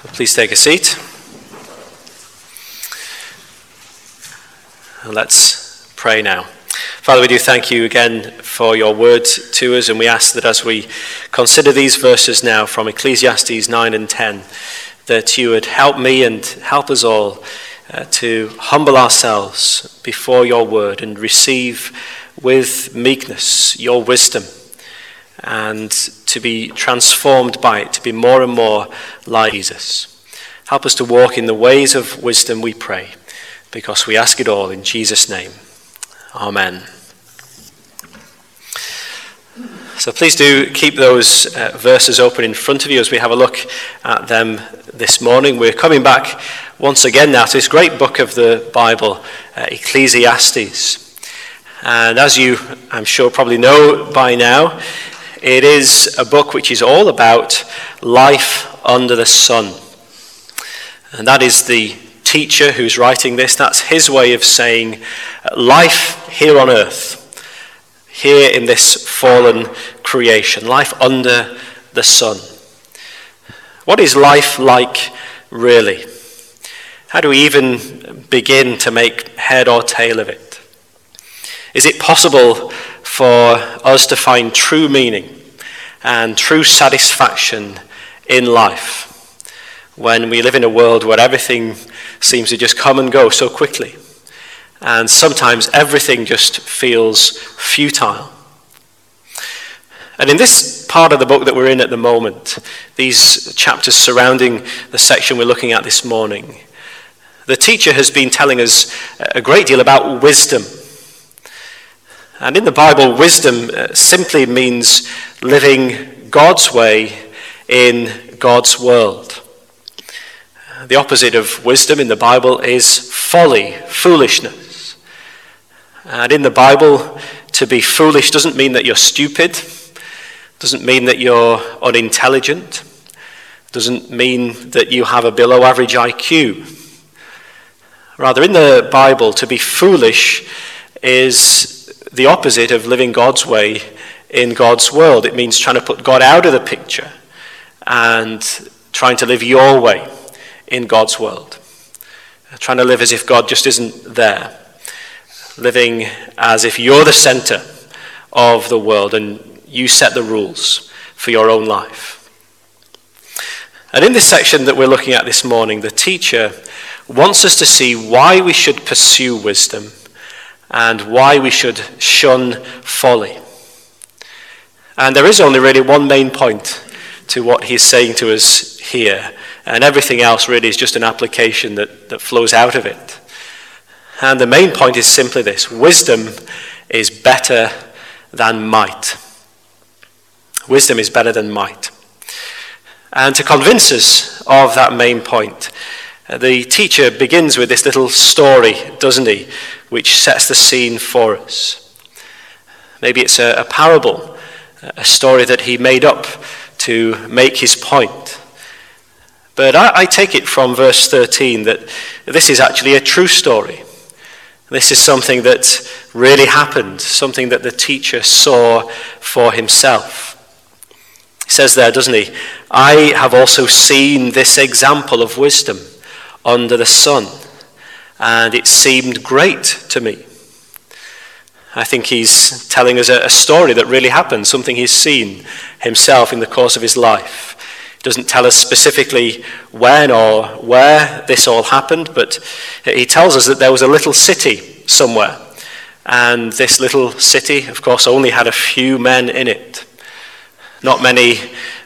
So please take a seat. And let's pray now. Father, we do thank you again for your word to us, and we ask that as we consider these verses now from Ecclesiastes 9 and 10, that you would help me and help us all uh, to humble ourselves before your word and receive with meekness your wisdom and to be transformed by it, to be more and more like Jesus. Help us to walk in the ways of wisdom, we pray, because we ask it all in Jesus' name. Amen. So please do keep those uh, verses open in front of you as we have a look at them this morning. We're coming back once again now to this great book of the Bible, uh, Ecclesiastes. And as you, I'm sure, probably know by now, it is a book which is all about life under the sun. And that is the teacher who's writing this. That's his way of saying life here on earth, here in this fallen creation, life under the sun. What is life like, really? How do we even begin to make head or tail of it? Is it possible for us to find true meaning and true satisfaction in life when we live in a world where everything seems to just come and go so quickly. And sometimes everything just feels futile. And in this part of the book that we're in at the moment, these chapters surrounding the section we're looking at this morning, the teacher has been telling us a great deal about wisdom and in the Bible, wisdom uh, simply means living God's way in God's world. The opposite of wisdom in the Bible is folly, foolishness. And in the Bible, to be foolish doesn't mean that you're stupid, doesn't mean that you're unintelligent, doesn't mean that you have a below average IQ. Rather, in the Bible, to be foolish is the opposite of living God's way in God's world. It means trying to put God out of the picture and trying to live your way in God's world. Trying to live as if God just isn't there. Living as if you're the center of the world and you set the rules for your own life. And in this section that we're looking at this morning, the teacher wants us to see why we should pursue wisdom and why we should shun folly. And there is only really one main point to what he's saying to us here, and everything else really is just an application that, that flows out of it. And the main point is simply this wisdom is better than might. Wisdom is better than might. And to convince us of that main point, Uh, the teacher begins with this little story, doesn't he, which sets the scene for us. Maybe it's a, a parable, a story that he made up to make his point. But I, I take it from verse 13 that this is actually a true story. This is something that really happened, something that the teacher saw for himself. He says there, doesn't he? I have also seen this example of wisdom under the sun, and it seemed great to me. I think he's telling us a, story that really happened, something he's seen himself in the course of his life. He doesn't tell us specifically when or where this all happened, but he tells us that there was a little city somewhere. And this little city, of course, only had a few men in it. Not many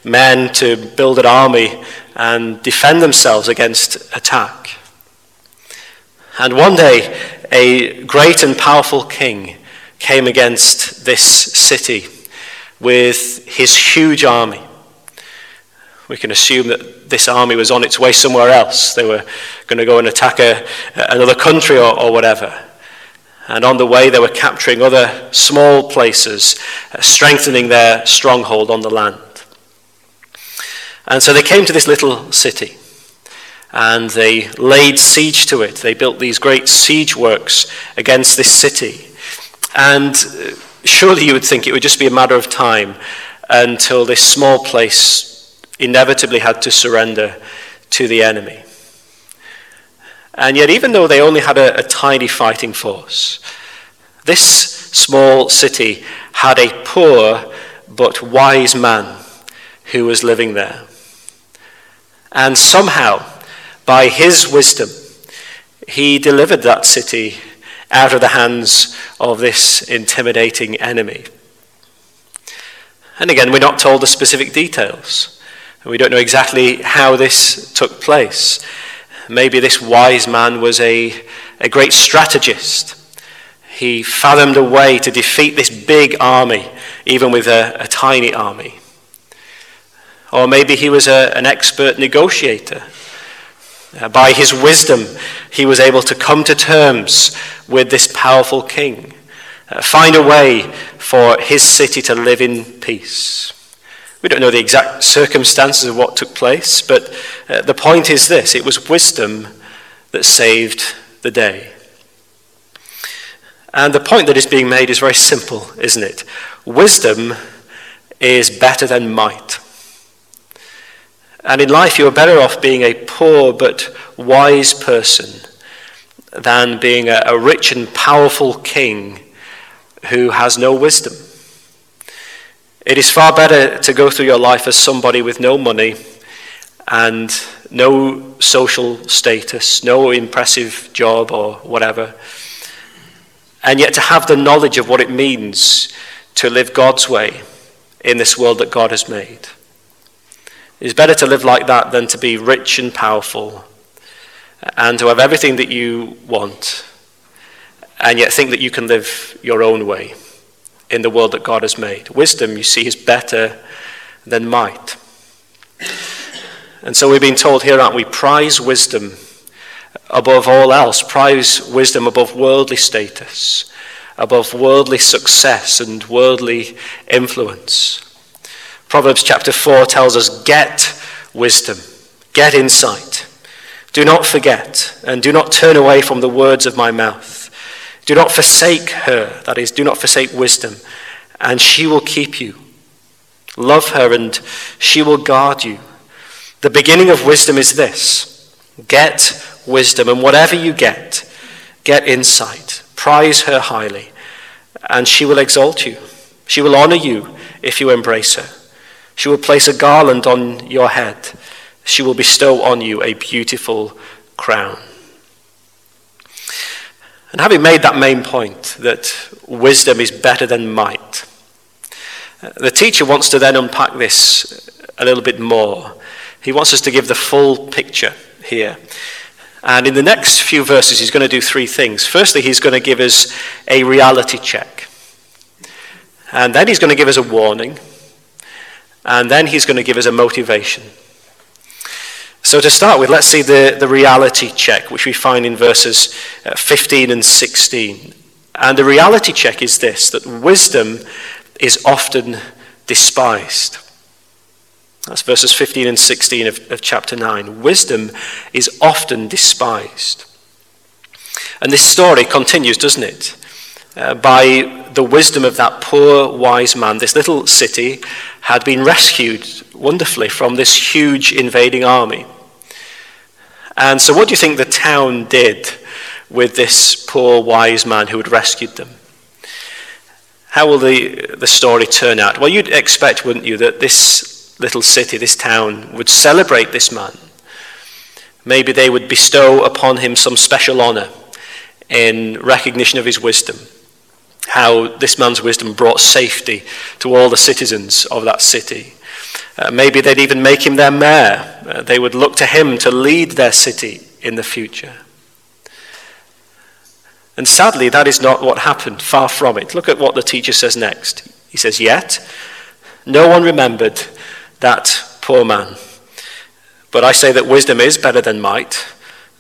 men to build an army and defend themselves against attack. And one day, a great and powerful king came against this city with his huge army. We can assume that this army was on its way somewhere else. They were going to go and attack a, another country or, or whatever. And on the way, they were capturing other small places, uh, strengthening their stronghold on the land. And so they came to this little city and they laid siege to it. They built these great siege works against this city. And uh, surely you would think it would just be a matter of time until this small place inevitably had to surrender to the enemy. And yet, even though they only had a, a tiny fighting force, this small city had a poor but wise man who was living there. And somehow, by his wisdom, he delivered that city out of the hands of this intimidating enemy. And again, we're not told the specific details. We don't know exactly how this took place. Maybe this wise man was a, a great strategist. He fathomed a way to defeat this big army, even with a, a tiny army. Or maybe he was a, an expert negotiator. Uh, by his wisdom, he was able to come to terms with this powerful king, uh, find a way for his city to live in peace. We don't know the exact circumstances of what took place, but uh, the point is this it was wisdom that saved the day. And the point that is being made is very simple, isn't it? Wisdom is better than might. And in life, you're better off being a poor but wise person than being a, a rich and powerful king who has no wisdom. It is far better to go through your life as somebody with no money and no social status, no impressive job or whatever, and yet to have the knowledge of what it means to live God's way in this world that God has made. It is better to live like that than to be rich and powerful and to have everything that you want and yet think that you can live your own way in the world that God has made. Wisdom, you see, is better than might. And so we've been told here, aren't we? Prize wisdom above all else. Prize wisdom above worldly status, above worldly success and worldly influence. Proverbs chapter 4 tells us get wisdom, get insight. Do not forget, and do not turn away from the words of my mouth. Do not forsake her, that is, do not forsake wisdom, and she will keep you. Love her, and she will guard you. The beginning of wisdom is this get wisdom, and whatever you get, get insight. Prize her highly, and she will exalt you. She will honor you if you embrace her. She will place a garland on your head. She will bestow on you a beautiful crown. And having made that main point, that wisdom is better than might, the teacher wants to then unpack this a little bit more. He wants us to give the full picture here. And in the next few verses, he's going to do three things. Firstly, he's going to give us a reality check. And then he's going to give us a warning. And then he's going to give us a motivation. So, to start with, let's see the, the reality check, which we find in verses uh, 15 and 16. And the reality check is this that wisdom is often despised. That's verses 15 and 16 of, of chapter 9. Wisdom is often despised. And this story continues, doesn't it? Uh, by the wisdom of that poor, wise man, this little city had been rescued wonderfully from this huge invading army. And so, what do you think the town did with this poor, wise man who had rescued them? How will the, the story turn out? Well, you'd expect, wouldn't you, that this little city, this town, would celebrate this man. Maybe they would bestow upon him some special honor in recognition of his wisdom how this man's wisdom brought safety to all the citizens of that city. Uh, maybe they'd even make him their mayor. Uh, they would look to him to lead their city in the future. And sadly, that is not what happened. Far from it. Look at what the teacher says next. He says, Yet, no one remembered that poor man. But I say that wisdom is better than might,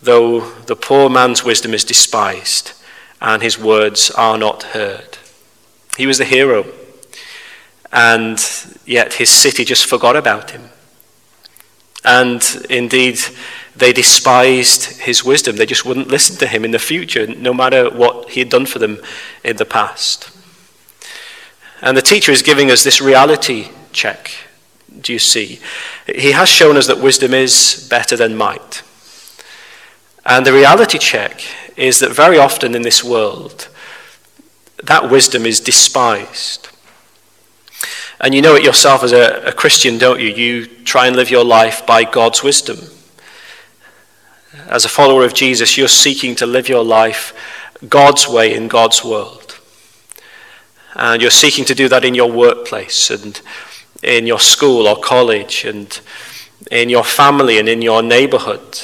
though the poor man's wisdom is despised and his words are not heard. He was the hero, and yet his city just forgot about him. And indeed, they despised his wisdom. They just wouldn't listen to him in the future, no matter what he had done for them in the past. And the teacher is giving us this reality check. Do you see? He has shown us that wisdom is better than might. And the reality check is that very often in this world, that wisdom is despised. And you know it yourself as a, a, Christian, don't you? You try and live your life by God's wisdom. As a follower of Jesus, you're seeking to live your life God's way in God's world. And you're seeking to do that in your workplace and in your school or college and in your family and in your neighborhood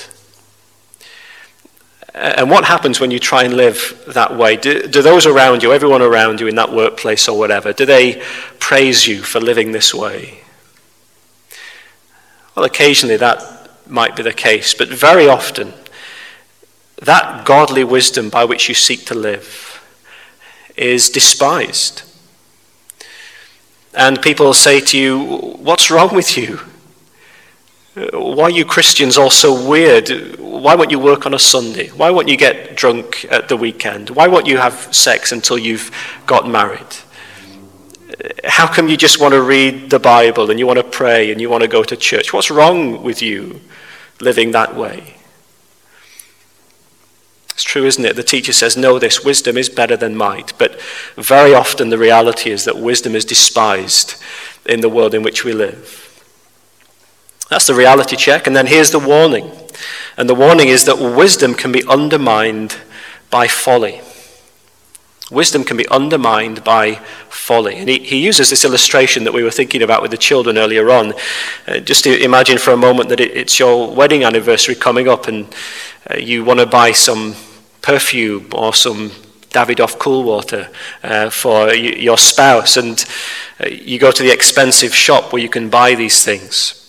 and what happens when you try and live that way? Do, do, those around you, everyone around you in that workplace or whatever, do they praise you for living this way? Well, occasionally that might be the case, but very often, that godly wisdom by which you seek to live is despised. And people say to you, What's wrong with you? Why are you Christians all so weird? Why won't you work on a Sunday? Why won't you get drunk at the weekend? Why won't you have sex until you've got married? How come you just want to read the Bible and you want to pray and you want to go to church? What's wrong with you living that way? It's true, isn't it? The teacher says, Know this wisdom is better than might. But very often the reality is that wisdom is despised in the world in which we live. That's the reality check. And then here's the warning. And the warning is that wisdom can be undermined by folly. Wisdom can be undermined by folly. And he, he uses this illustration that we were thinking about with the children earlier on. Uh, just imagine for a moment that it, it's your wedding anniversary coming up and uh, you want to buy some perfume or some Davidoff cool water uh, for y- your spouse. And uh, you go to the expensive shop where you can buy these things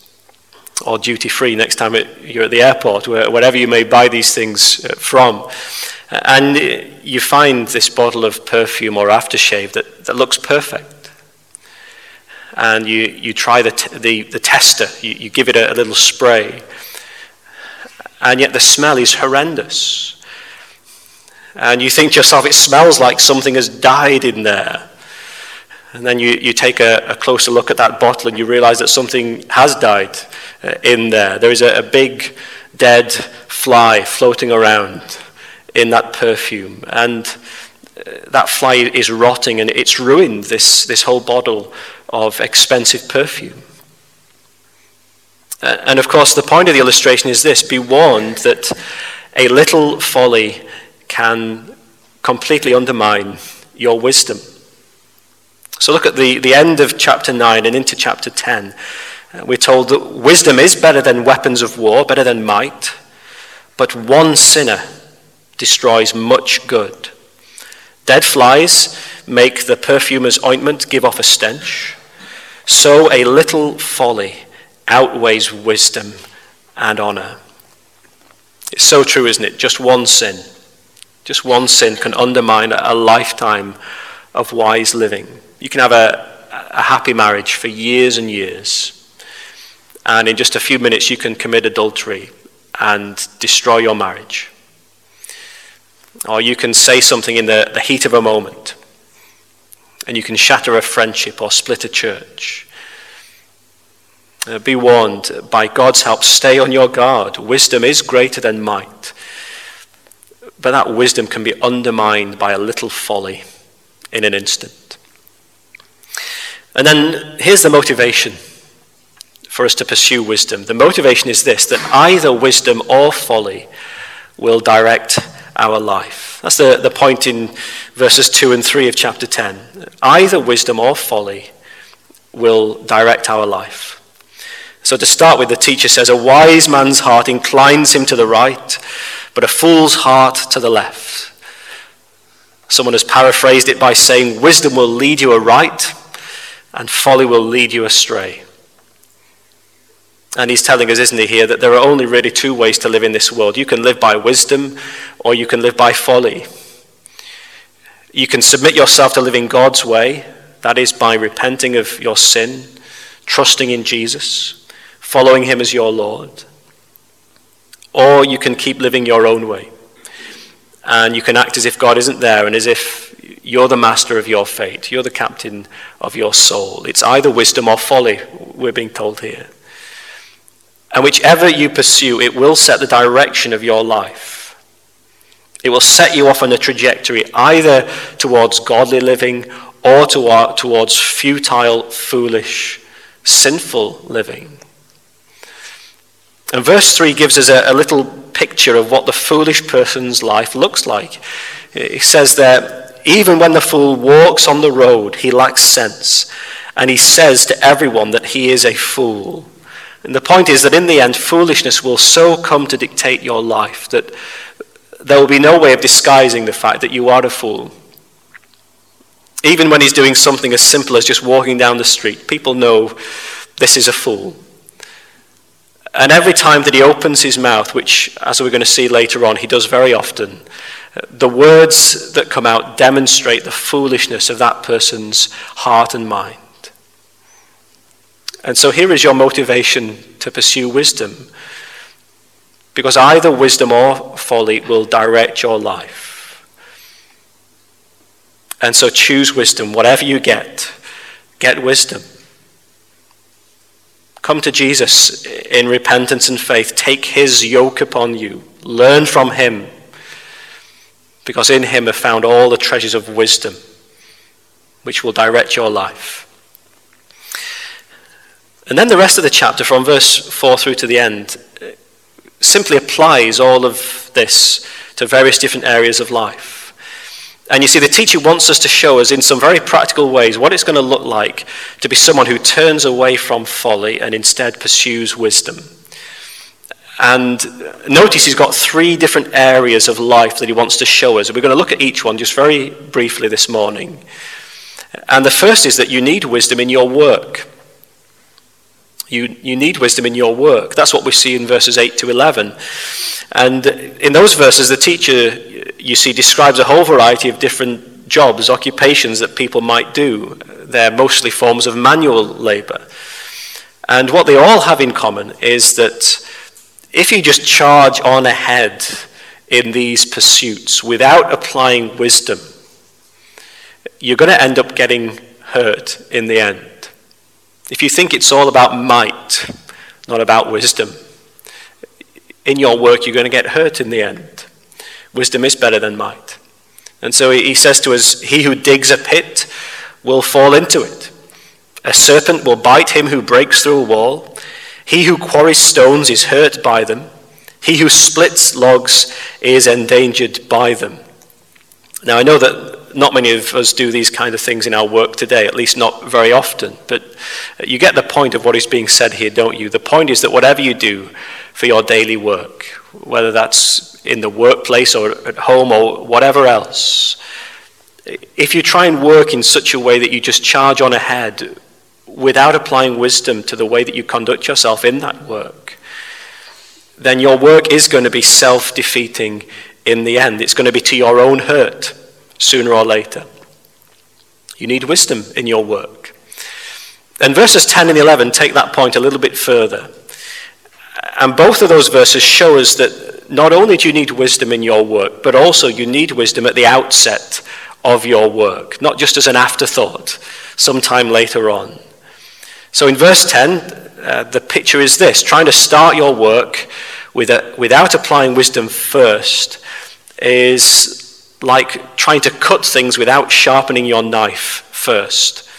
or duty free next time you're at the airport, wherever you may buy these things uh, from. And you find this bottle of perfume or aftershave that, that looks perfect. And you, you try the, t- the, the tester, you, you give it a, a little spray. And yet the smell is horrendous. And you think to yourself, it smells like something has died in there. And then you, you take a, a closer look at that bottle and you realize that something has died uh, in there. There is a, a big dead fly floating around in that perfume. And uh, that fly is rotting and it's ruined this, this whole bottle of expensive perfume. Uh, and of course, the point of the illustration is this be warned that a little folly can completely undermine your wisdom. So look at the, the end of chapter 9 and into chapter 10. Uh, we're told that wisdom is better than weapons of war, better than might, but one sinner destroys much good. Dead flies make the perfumer's ointment give off a stench. So a little folly outweighs wisdom and honor. It's so true, isn't it? Just one sin. Just one sin can undermine a lifetime of wise living. You can have a, a happy marriage for years and years, and in just a few minutes, you can commit adultery and destroy your marriage. Or you can say something in the, the heat of a moment, and you can shatter a friendship or split a church. Uh, be warned, by God's help, stay on your guard. Wisdom is greater than might. But that wisdom can be undermined by a little folly in an instant. And then here's the motivation for us to pursue wisdom. The motivation is this that either wisdom or folly will direct our life. That's the, the point in verses 2 and 3 of chapter 10. Either wisdom or folly will direct our life. So, to start with, the teacher says, A wise man's heart inclines him to the right, but a fool's heart to the left. Someone has paraphrased it by saying, Wisdom will lead you aright, and folly will lead you astray. And he's telling us, isn't he, here, that there are only really two ways to live in this world. You can live by wisdom, or you can live by folly. You can submit yourself to living God's way, that is, by repenting of your sin, trusting in Jesus, following him as your Lord. Or you can keep living your own way. And you can act as if God isn't there and as if you're the master of your fate. You're the captain of your soul. It's either wisdom or folly we're being told here. And whichever you pursue, it will set the direction of your life. It will set you off on a trajectory either towards godly living or towards futile, foolish, sinful living. And verse 3 gives us a, a, little picture of what the foolish person's life looks like. It says that even when the fool walks on the road, he lacks sense, and he says to everyone that he is a fool. And the point is that in the end, foolishness will so come to dictate your life that there will be no way of disguising the fact that you are a fool. Even when he's doing something as simple as just walking down the street, people know this is a fool. And every time that he opens his mouth, which, as we're going to see later on, he does very often, the words that come out demonstrate the foolishness of that person's heart and mind. And so here is your motivation to pursue wisdom. Because either wisdom or folly will direct your life. And so choose wisdom. Whatever you get, get wisdom. Come to Jesus in repentance and faith. Take his yoke upon you. Learn from him. Because in him are found all the treasures of wisdom which will direct your life. And then the rest of the chapter, from verse 4 through to the end, simply applies all of this to various different areas of life. And you see, the teacher wants us to show us in some very practical ways what it's going to look like to be someone who turns away from folly and instead pursues wisdom. And notice he's got three different areas of life that he wants to show us. We're going to look at each one just very briefly this morning. And the first is that you need wisdom in your work. You, you need wisdom in your work. That's what we see in verses 8 to 11. And in those verses, the teacher, you see, describes a whole variety of different jobs, occupations that people might do. They're mostly forms of manual labor. And what they all have in common is that if you just charge on ahead in these pursuits without applying wisdom, you're going to end up getting hurt in the end. If you think it's all about might, not about wisdom, in your work you're going to get hurt in the end. Wisdom is better than might. And so he says to us, He who digs a pit will fall into it. A serpent will bite him who breaks through a wall. He who quarries stones is hurt by them. He who splits logs is endangered by them. Now, I know that not many of us do these kind of things in our work today, at least not very often. But you get the point of what is being said here, don't you? The point is that whatever you do for your daily work, whether that's in the workplace or at home or whatever else, if you try and work in such a way that you just charge on ahead without applying wisdom to the way that you conduct yourself in that work, then your work is going to be self defeating in the end. It's going to be to your own hurt sooner or later. You need wisdom in your work. And verses 10 and 11 take that point a little bit further. And both of those verses show us that not only do you need wisdom in your work, but also you need wisdom at the outset of your work, not just as an afterthought sometime later on. So in verse 10, uh, the picture is this trying to start your work with a, without applying wisdom first is like trying to cut things without sharpening your knife first.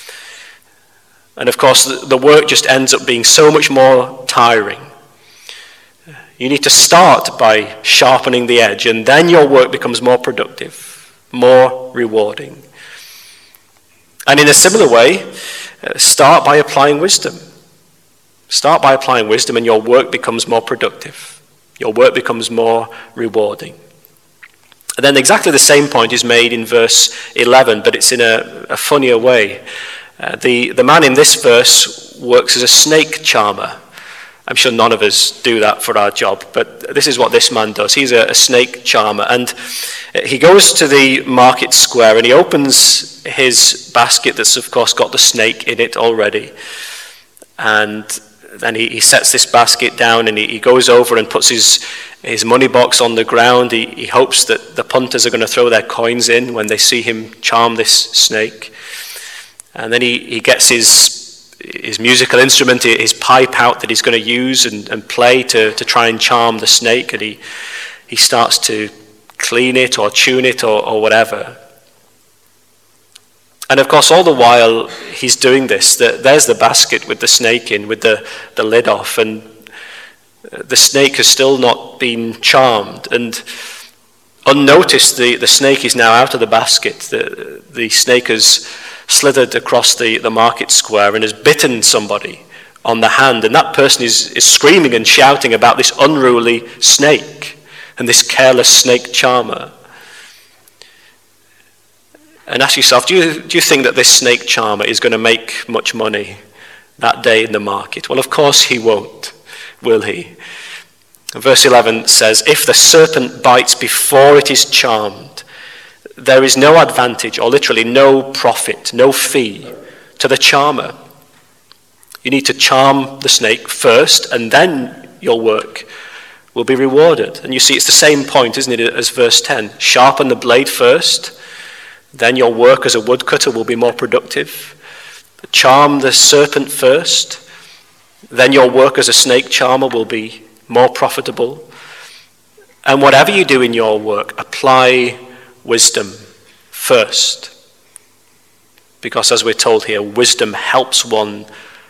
And of course, the work just ends up being so much more tiring. You need to start by sharpening the edge, and then your work becomes more productive, more rewarding. And in a similar way, uh, start by applying wisdom. Start by applying wisdom, and your work becomes more productive. Your work becomes more rewarding. And then exactly the same point is made in verse 11, but it's in a, a funnier way. Uh, the, the man in this verse works as a snake charmer. I'm sure none of us do that for our job, but this is what this man does. He's a, a snake charmer. And he goes to the market square and he opens his basket that's, of course, got the snake in it already. And then he, he sets this basket down and he, he goes over and puts his, his money box on the ground. He, he hopes that the punters are going to throw their coins in when they see him charm this snake. And then he, he gets his, his musical instrument, his pipe out that he's going to use and, and play to, to try and charm the snake, and he, he starts to clean it or tune it or, or whatever. And of course, all the while he's doing this, the, there's the basket with the snake in, with the, the lid off, and uh, the snake has still not been charmed. And unnoticed, the, the snake is now out of the basket. The, the snake has slithered across the, the market square and has bitten somebody on the hand. And that person is, is screaming and shouting about this unruly snake and this careless snake charmer. And ask yourself do you, do you think that this snake charmer is going to make much money that day in the market? Well, of course he won't, will he? Verse 11 says, If the serpent bites before it is charmed, there is no advantage, or literally no profit, no fee to the charmer. You need to charm the snake first, and then your work will be rewarded. And you see, it's the same point, isn't it, as verse 10? Sharpen the blade first, then your work as a woodcutter will be more productive. Charm the serpent first, then your work as a snake charmer will be more profitable. And whatever you do in your work, apply wisdom first. Because as we're told here, wisdom helps one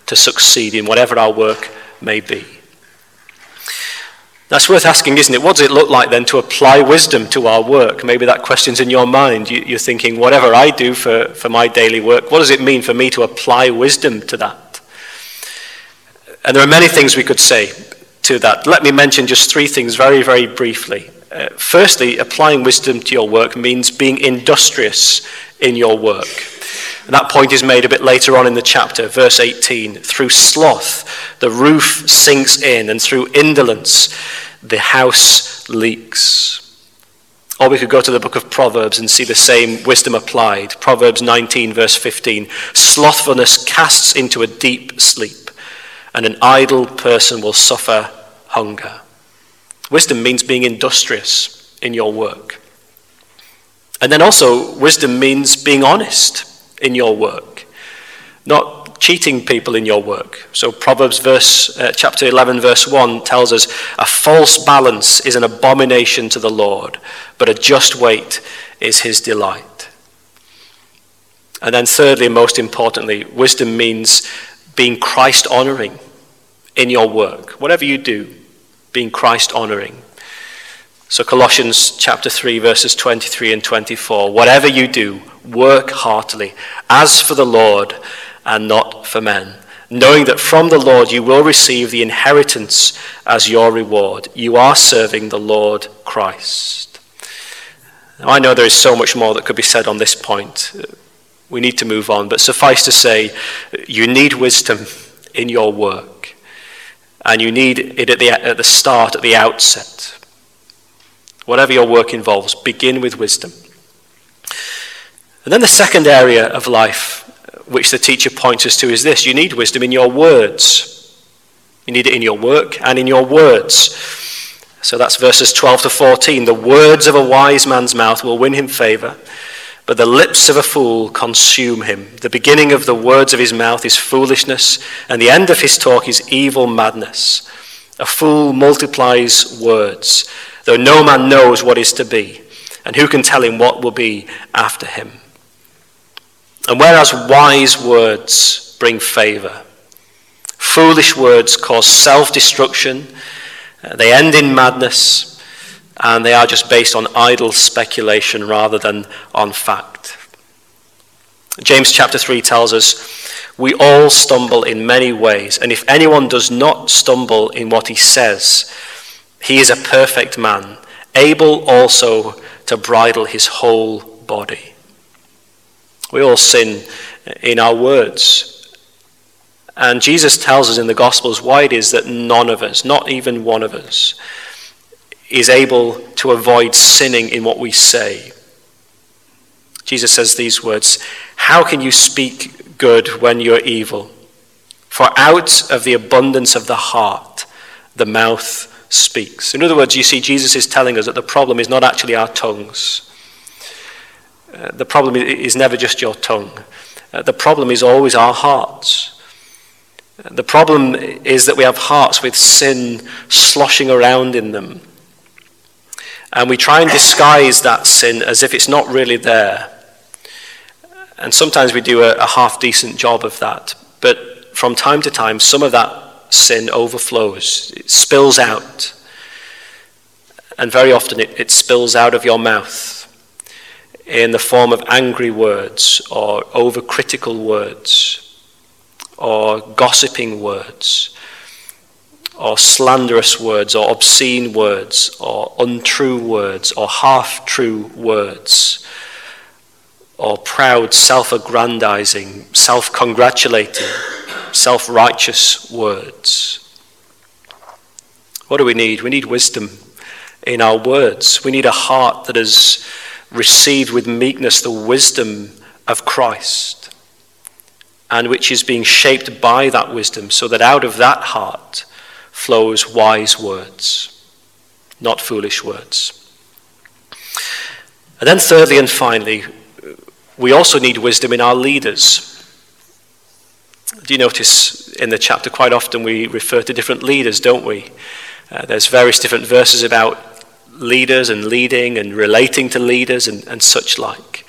to succeed in whatever our work may be. That's worth asking, isn't it? What does it look like then to apply wisdom to our work? Maybe that question's in your mind. You're thinking, whatever I do for, for my daily work, what does it mean for me to apply wisdom to that? And there are many things we could say to that. Let me mention just three things very, very briefly. Uh, firstly, applying wisdom to your work means being industrious in your work. And that point is made a bit later on in the chapter, verse 18. Through sloth, the roof sinks in, and through indolence, the house leaks. Or we could go to the book of Proverbs and see the same wisdom applied. Proverbs 19, verse 15. Slothfulness casts into a deep sleep and an idle person will suffer hunger. Wisdom means being industrious in your work. And then also, wisdom means being honest in your work, not cheating people in your work. So, Proverbs verse, uh, chapter 11, verse 1 tells us a false balance is an abomination to the Lord, but a just weight is his delight. And then, thirdly, and most importantly, wisdom means being Christ honoring in your work. Whatever you do, being Christ honoring. So, Colossians chapter 3, verses 23 and 24. Whatever you do, work heartily, as for the Lord and not for men, knowing that from the Lord you will receive the inheritance as your reward. You are serving the Lord Christ. Now, I know there is so much more that could be said on this point we need to move on. But suffice to say, you need wisdom in your work. And you need it at the, at the start, at the outset. Whatever your work involves, begin with wisdom. And then the second area of life uh, which the teacher points us to is this you need wisdom in your words. You need it in your work and in your words. So that's verses 12 to 14. The words of a wise man's mouth will win him favor but the lips of a fool consume him. The beginning of the words of his mouth is foolishness, and the end of his talk is evil madness. A fool multiplies words, though no man knows what is to be, and who can tell him what will be after him? And whereas wise words bring favor, foolish words cause self destruction, uh, they end in madness and they are just based on idle speculation rather than on fact. James chapter 3 tells us, We all stumble in many ways, and if anyone does not stumble in what he says, he is a perfect man, able also to bridle his whole body. We all sin in our words. And Jesus tells us in the Gospels why it is that none of us, not even one of us, is able to avoid sinning in what we say. Jesus says these words How can you speak good when you're evil? For out of the abundance of the heart, the mouth speaks. In other words, you see, Jesus is telling us that the problem is not actually our tongues. Uh, the problem is never just your tongue. Uh, the problem is always our hearts. The problem is that we have hearts with sin sloshing around in them. And we try and disguise that sin as if it's not really there. And sometimes we do a, a half decent job of that. But from time to time, some of that sin overflows, it spills out. And very often it, it spills out of your mouth in the form of angry words or overcritical words or gossiping words or slanderous words or obscene words or untrue words or half true words or proud, self aggrandizing, self congratulating, self righteous words. What do we need? We need wisdom in our words. We need a heart that has received with meekness the wisdom of Christ and which is being shaped by that wisdom so that out of that heart flows wise words, not foolish words. And then, thirdly and finally, we also need wisdom in our leaders. Do you notice in the chapter quite often we refer to different leaders, don't we? Uh, there's various different verses about leaders and leading and relating to leaders and, and such like.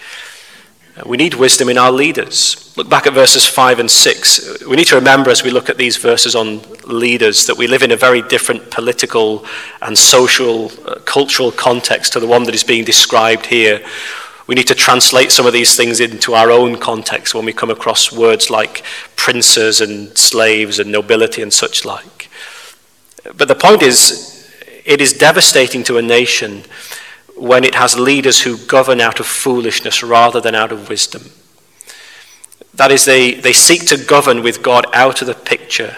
Uh, we need wisdom in our leaders. Look back at verses 5 and 6. We need to remember as we look at these verses on leaders that we live in a very different political and social, uh, cultural context to the one that is being described here. We need to translate some of these things into our own context when we come across words like princes and slaves and nobility and such like. But the point is, it is devastating to a nation when it has leaders who govern out of foolishness rather than out of wisdom. That is, they, they seek to govern with God out of the picture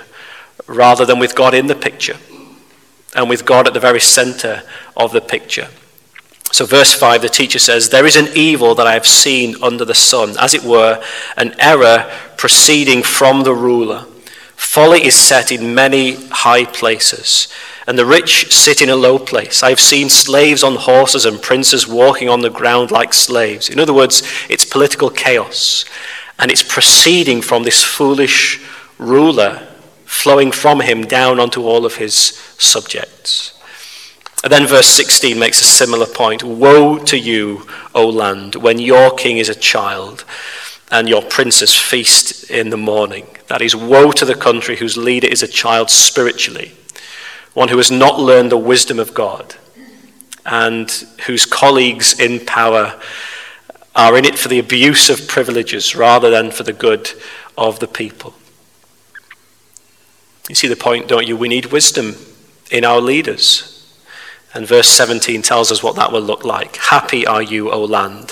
rather than with God in the picture and with God at the very center of the picture. So, verse 5, the teacher says, There is an evil that I have seen under the sun, as it were, an error proceeding from the ruler. Folly is set in many high places and the rich sit in a low place. I have seen slaves on horses and princes walking on the ground like slaves. In other words, it's political chaos. And it's proceeding from this foolish ruler, flowing from him down onto all of his subjects. And then verse 16 makes a similar point Woe to you, O land, when your king is a child and your princes feast in the morning. That is, woe to the country whose leader is a child spiritually one who has not learned the wisdom of God, and whose colleagues in power are in it for the abuse of privileges rather than for the good of the people. You see the point, don't you? We need wisdom in our leaders. And verse 17 tells us what that will look like. Happy are you, O land,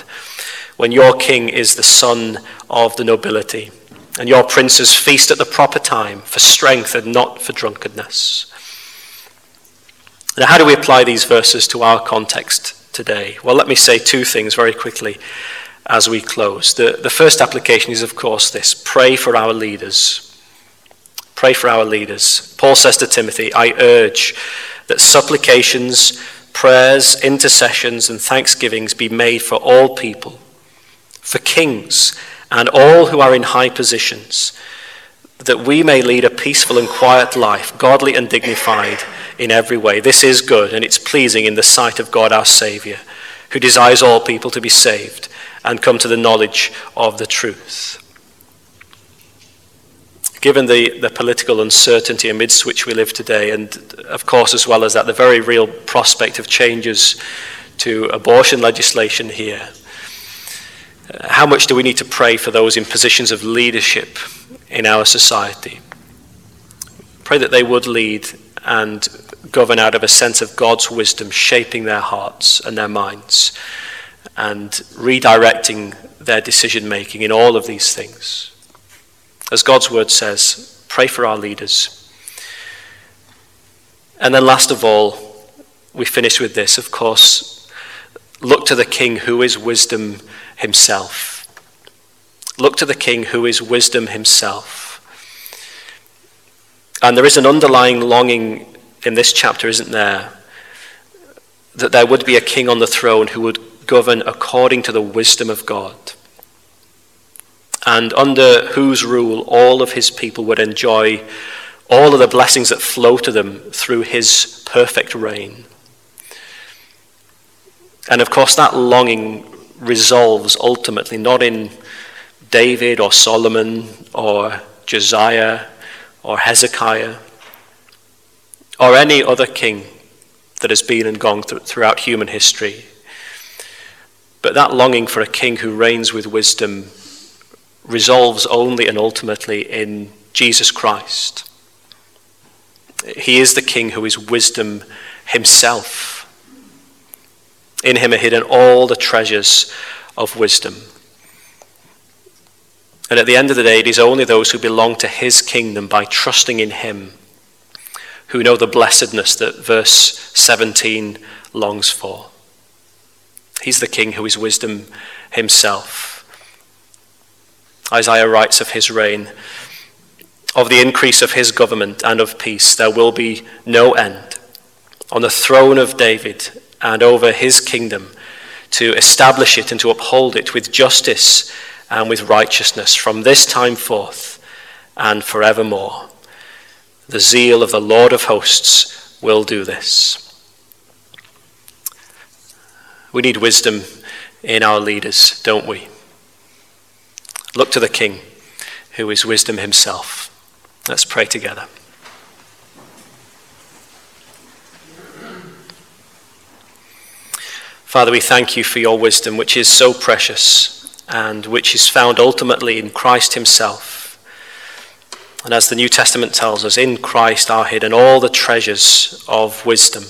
when your king is the son of the nobility, and your princes feast at the proper time for strength and not for drunkenness. Now, how do we apply these verses to our context today? Well, let me say two things very quickly as we close. The, the first application is, of course, this pray for our leaders. Pray for our leaders. Paul says to Timothy, I urge that supplications, prayers, intercessions, and thanksgivings be made for all people, for kings and all who are in high positions, that we may lead a peaceful and quiet life, godly and dignified in every way. This is good and it's pleasing in the sight of God our Saviour, who desires all people to be saved and come to the knowledge of the truth. Given the, the political uncertainty amidst which we live today, and of course, as well as that, the very real prospect of changes to abortion legislation here, uh, how much do we need to pray for those in positions of leadership in our society? Pray that they would lead and govern out of a sense of God's wisdom shaping their hearts and their minds and redirecting their decision making in all of these things. As God's word says, pray for our leaders. And then, last of all, we finish with this, of course, look to the King who is wisdom himself. Look to the King who is wisdom himself. And there is an underlying longing in this chapter, isn't there? That there would be a king on the throne who would govern according to the wisdom of God. And under whose rule all of his people would enjoy all of the blessings that flow to them through his perfect reign. And of course, that longing resolves ultimately not in David or Solomon or Josiah or Hezekiah or any other king that has been and gone throughout human history. But that longing for a king who reigns with wisdom resolves only and ultimately in Jesus Christ. He is the king who is wisdom himself. In him are hidden all the treasures of wisdom. And at the end of the day, it is only those who belong to his kingdom by trusting in him who know the blessedness that verse 17 longs for. He's the king who is wisdom himself. Isaiah writes of his reign, of the increase of his government and of peace, there will be no end. On the throne of David and over his kingdom, to establish it and to uphold it with justice and with righteousness from this time forth and forevermore. The zeal of the Lord of hosts will do this. We need wisdom in our leaders, don't we? Look to the King, who is wisdom himself. Let's pray together. Father, we thank you for your wisdom, which is so precious and which is found ultimately in Christ himself. And as the New Testament tells us, in Christ are hidden all the treasures of wisdom.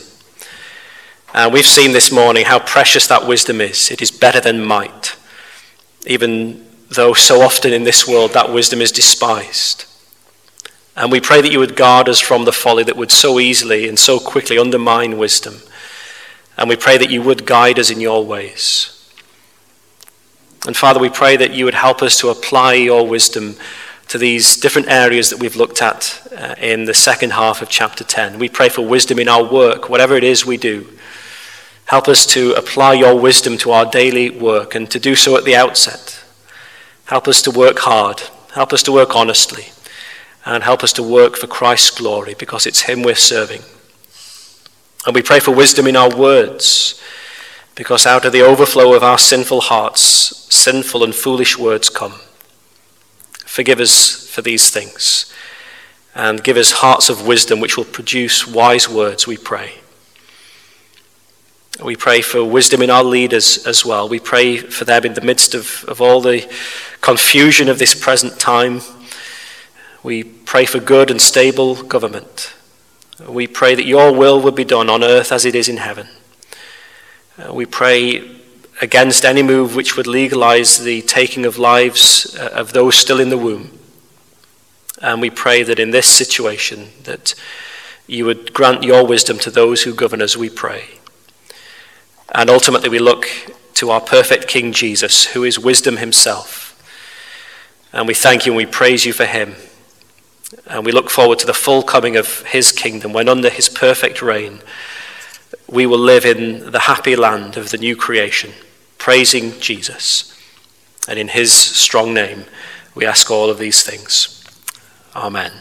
And we've seen this morning how precious that wisdom is. It is better than might, even though so often in this world that wisdom is despised. And we pray that you would guard us from the folly that would so easily and so quickly undermine wisdom. And we pray that you would guide us in your ways. And Father, we pray that you would help us to apply your wisdom to these different areas that we've looked at uh, in the second half of chapter 10. We pray for wisdom in our work, whatever it is we do. Help us to apply your wisdom to our daily work and to do so at the outset. Help us to work hard. Help us to work honestly. And help us to work for Christ's glory because it's Him we're serving. And we pray for wisdom in our words because out of the overflow of our sinful hearts, sinful and foolish words come. Forgive us for these things and give us hearts of wisdom which will produce wise words, we pray. We pray for wisdom in our leaders as well. We pray for them in the midst of, of all the confusion of this present time. We pray for good and stable government. We pray that your will would be done on earth as it is in heaven. Uh, we pray against any move which would legalize the taking of lives uh, of those still in the womb. And we pray that in this situation that you would grant your wisdom to those who govern us, we pray. And ultimately, we look to our perfect King Jesus, who is wisdom himself. And we thank you and we praise you for him. And we look forward to the full coming of his kingdom when, under his perfect reign, we will live in the happy land of the new creation, praising Jesus. And in his strong name, we ask all of these things. Amen.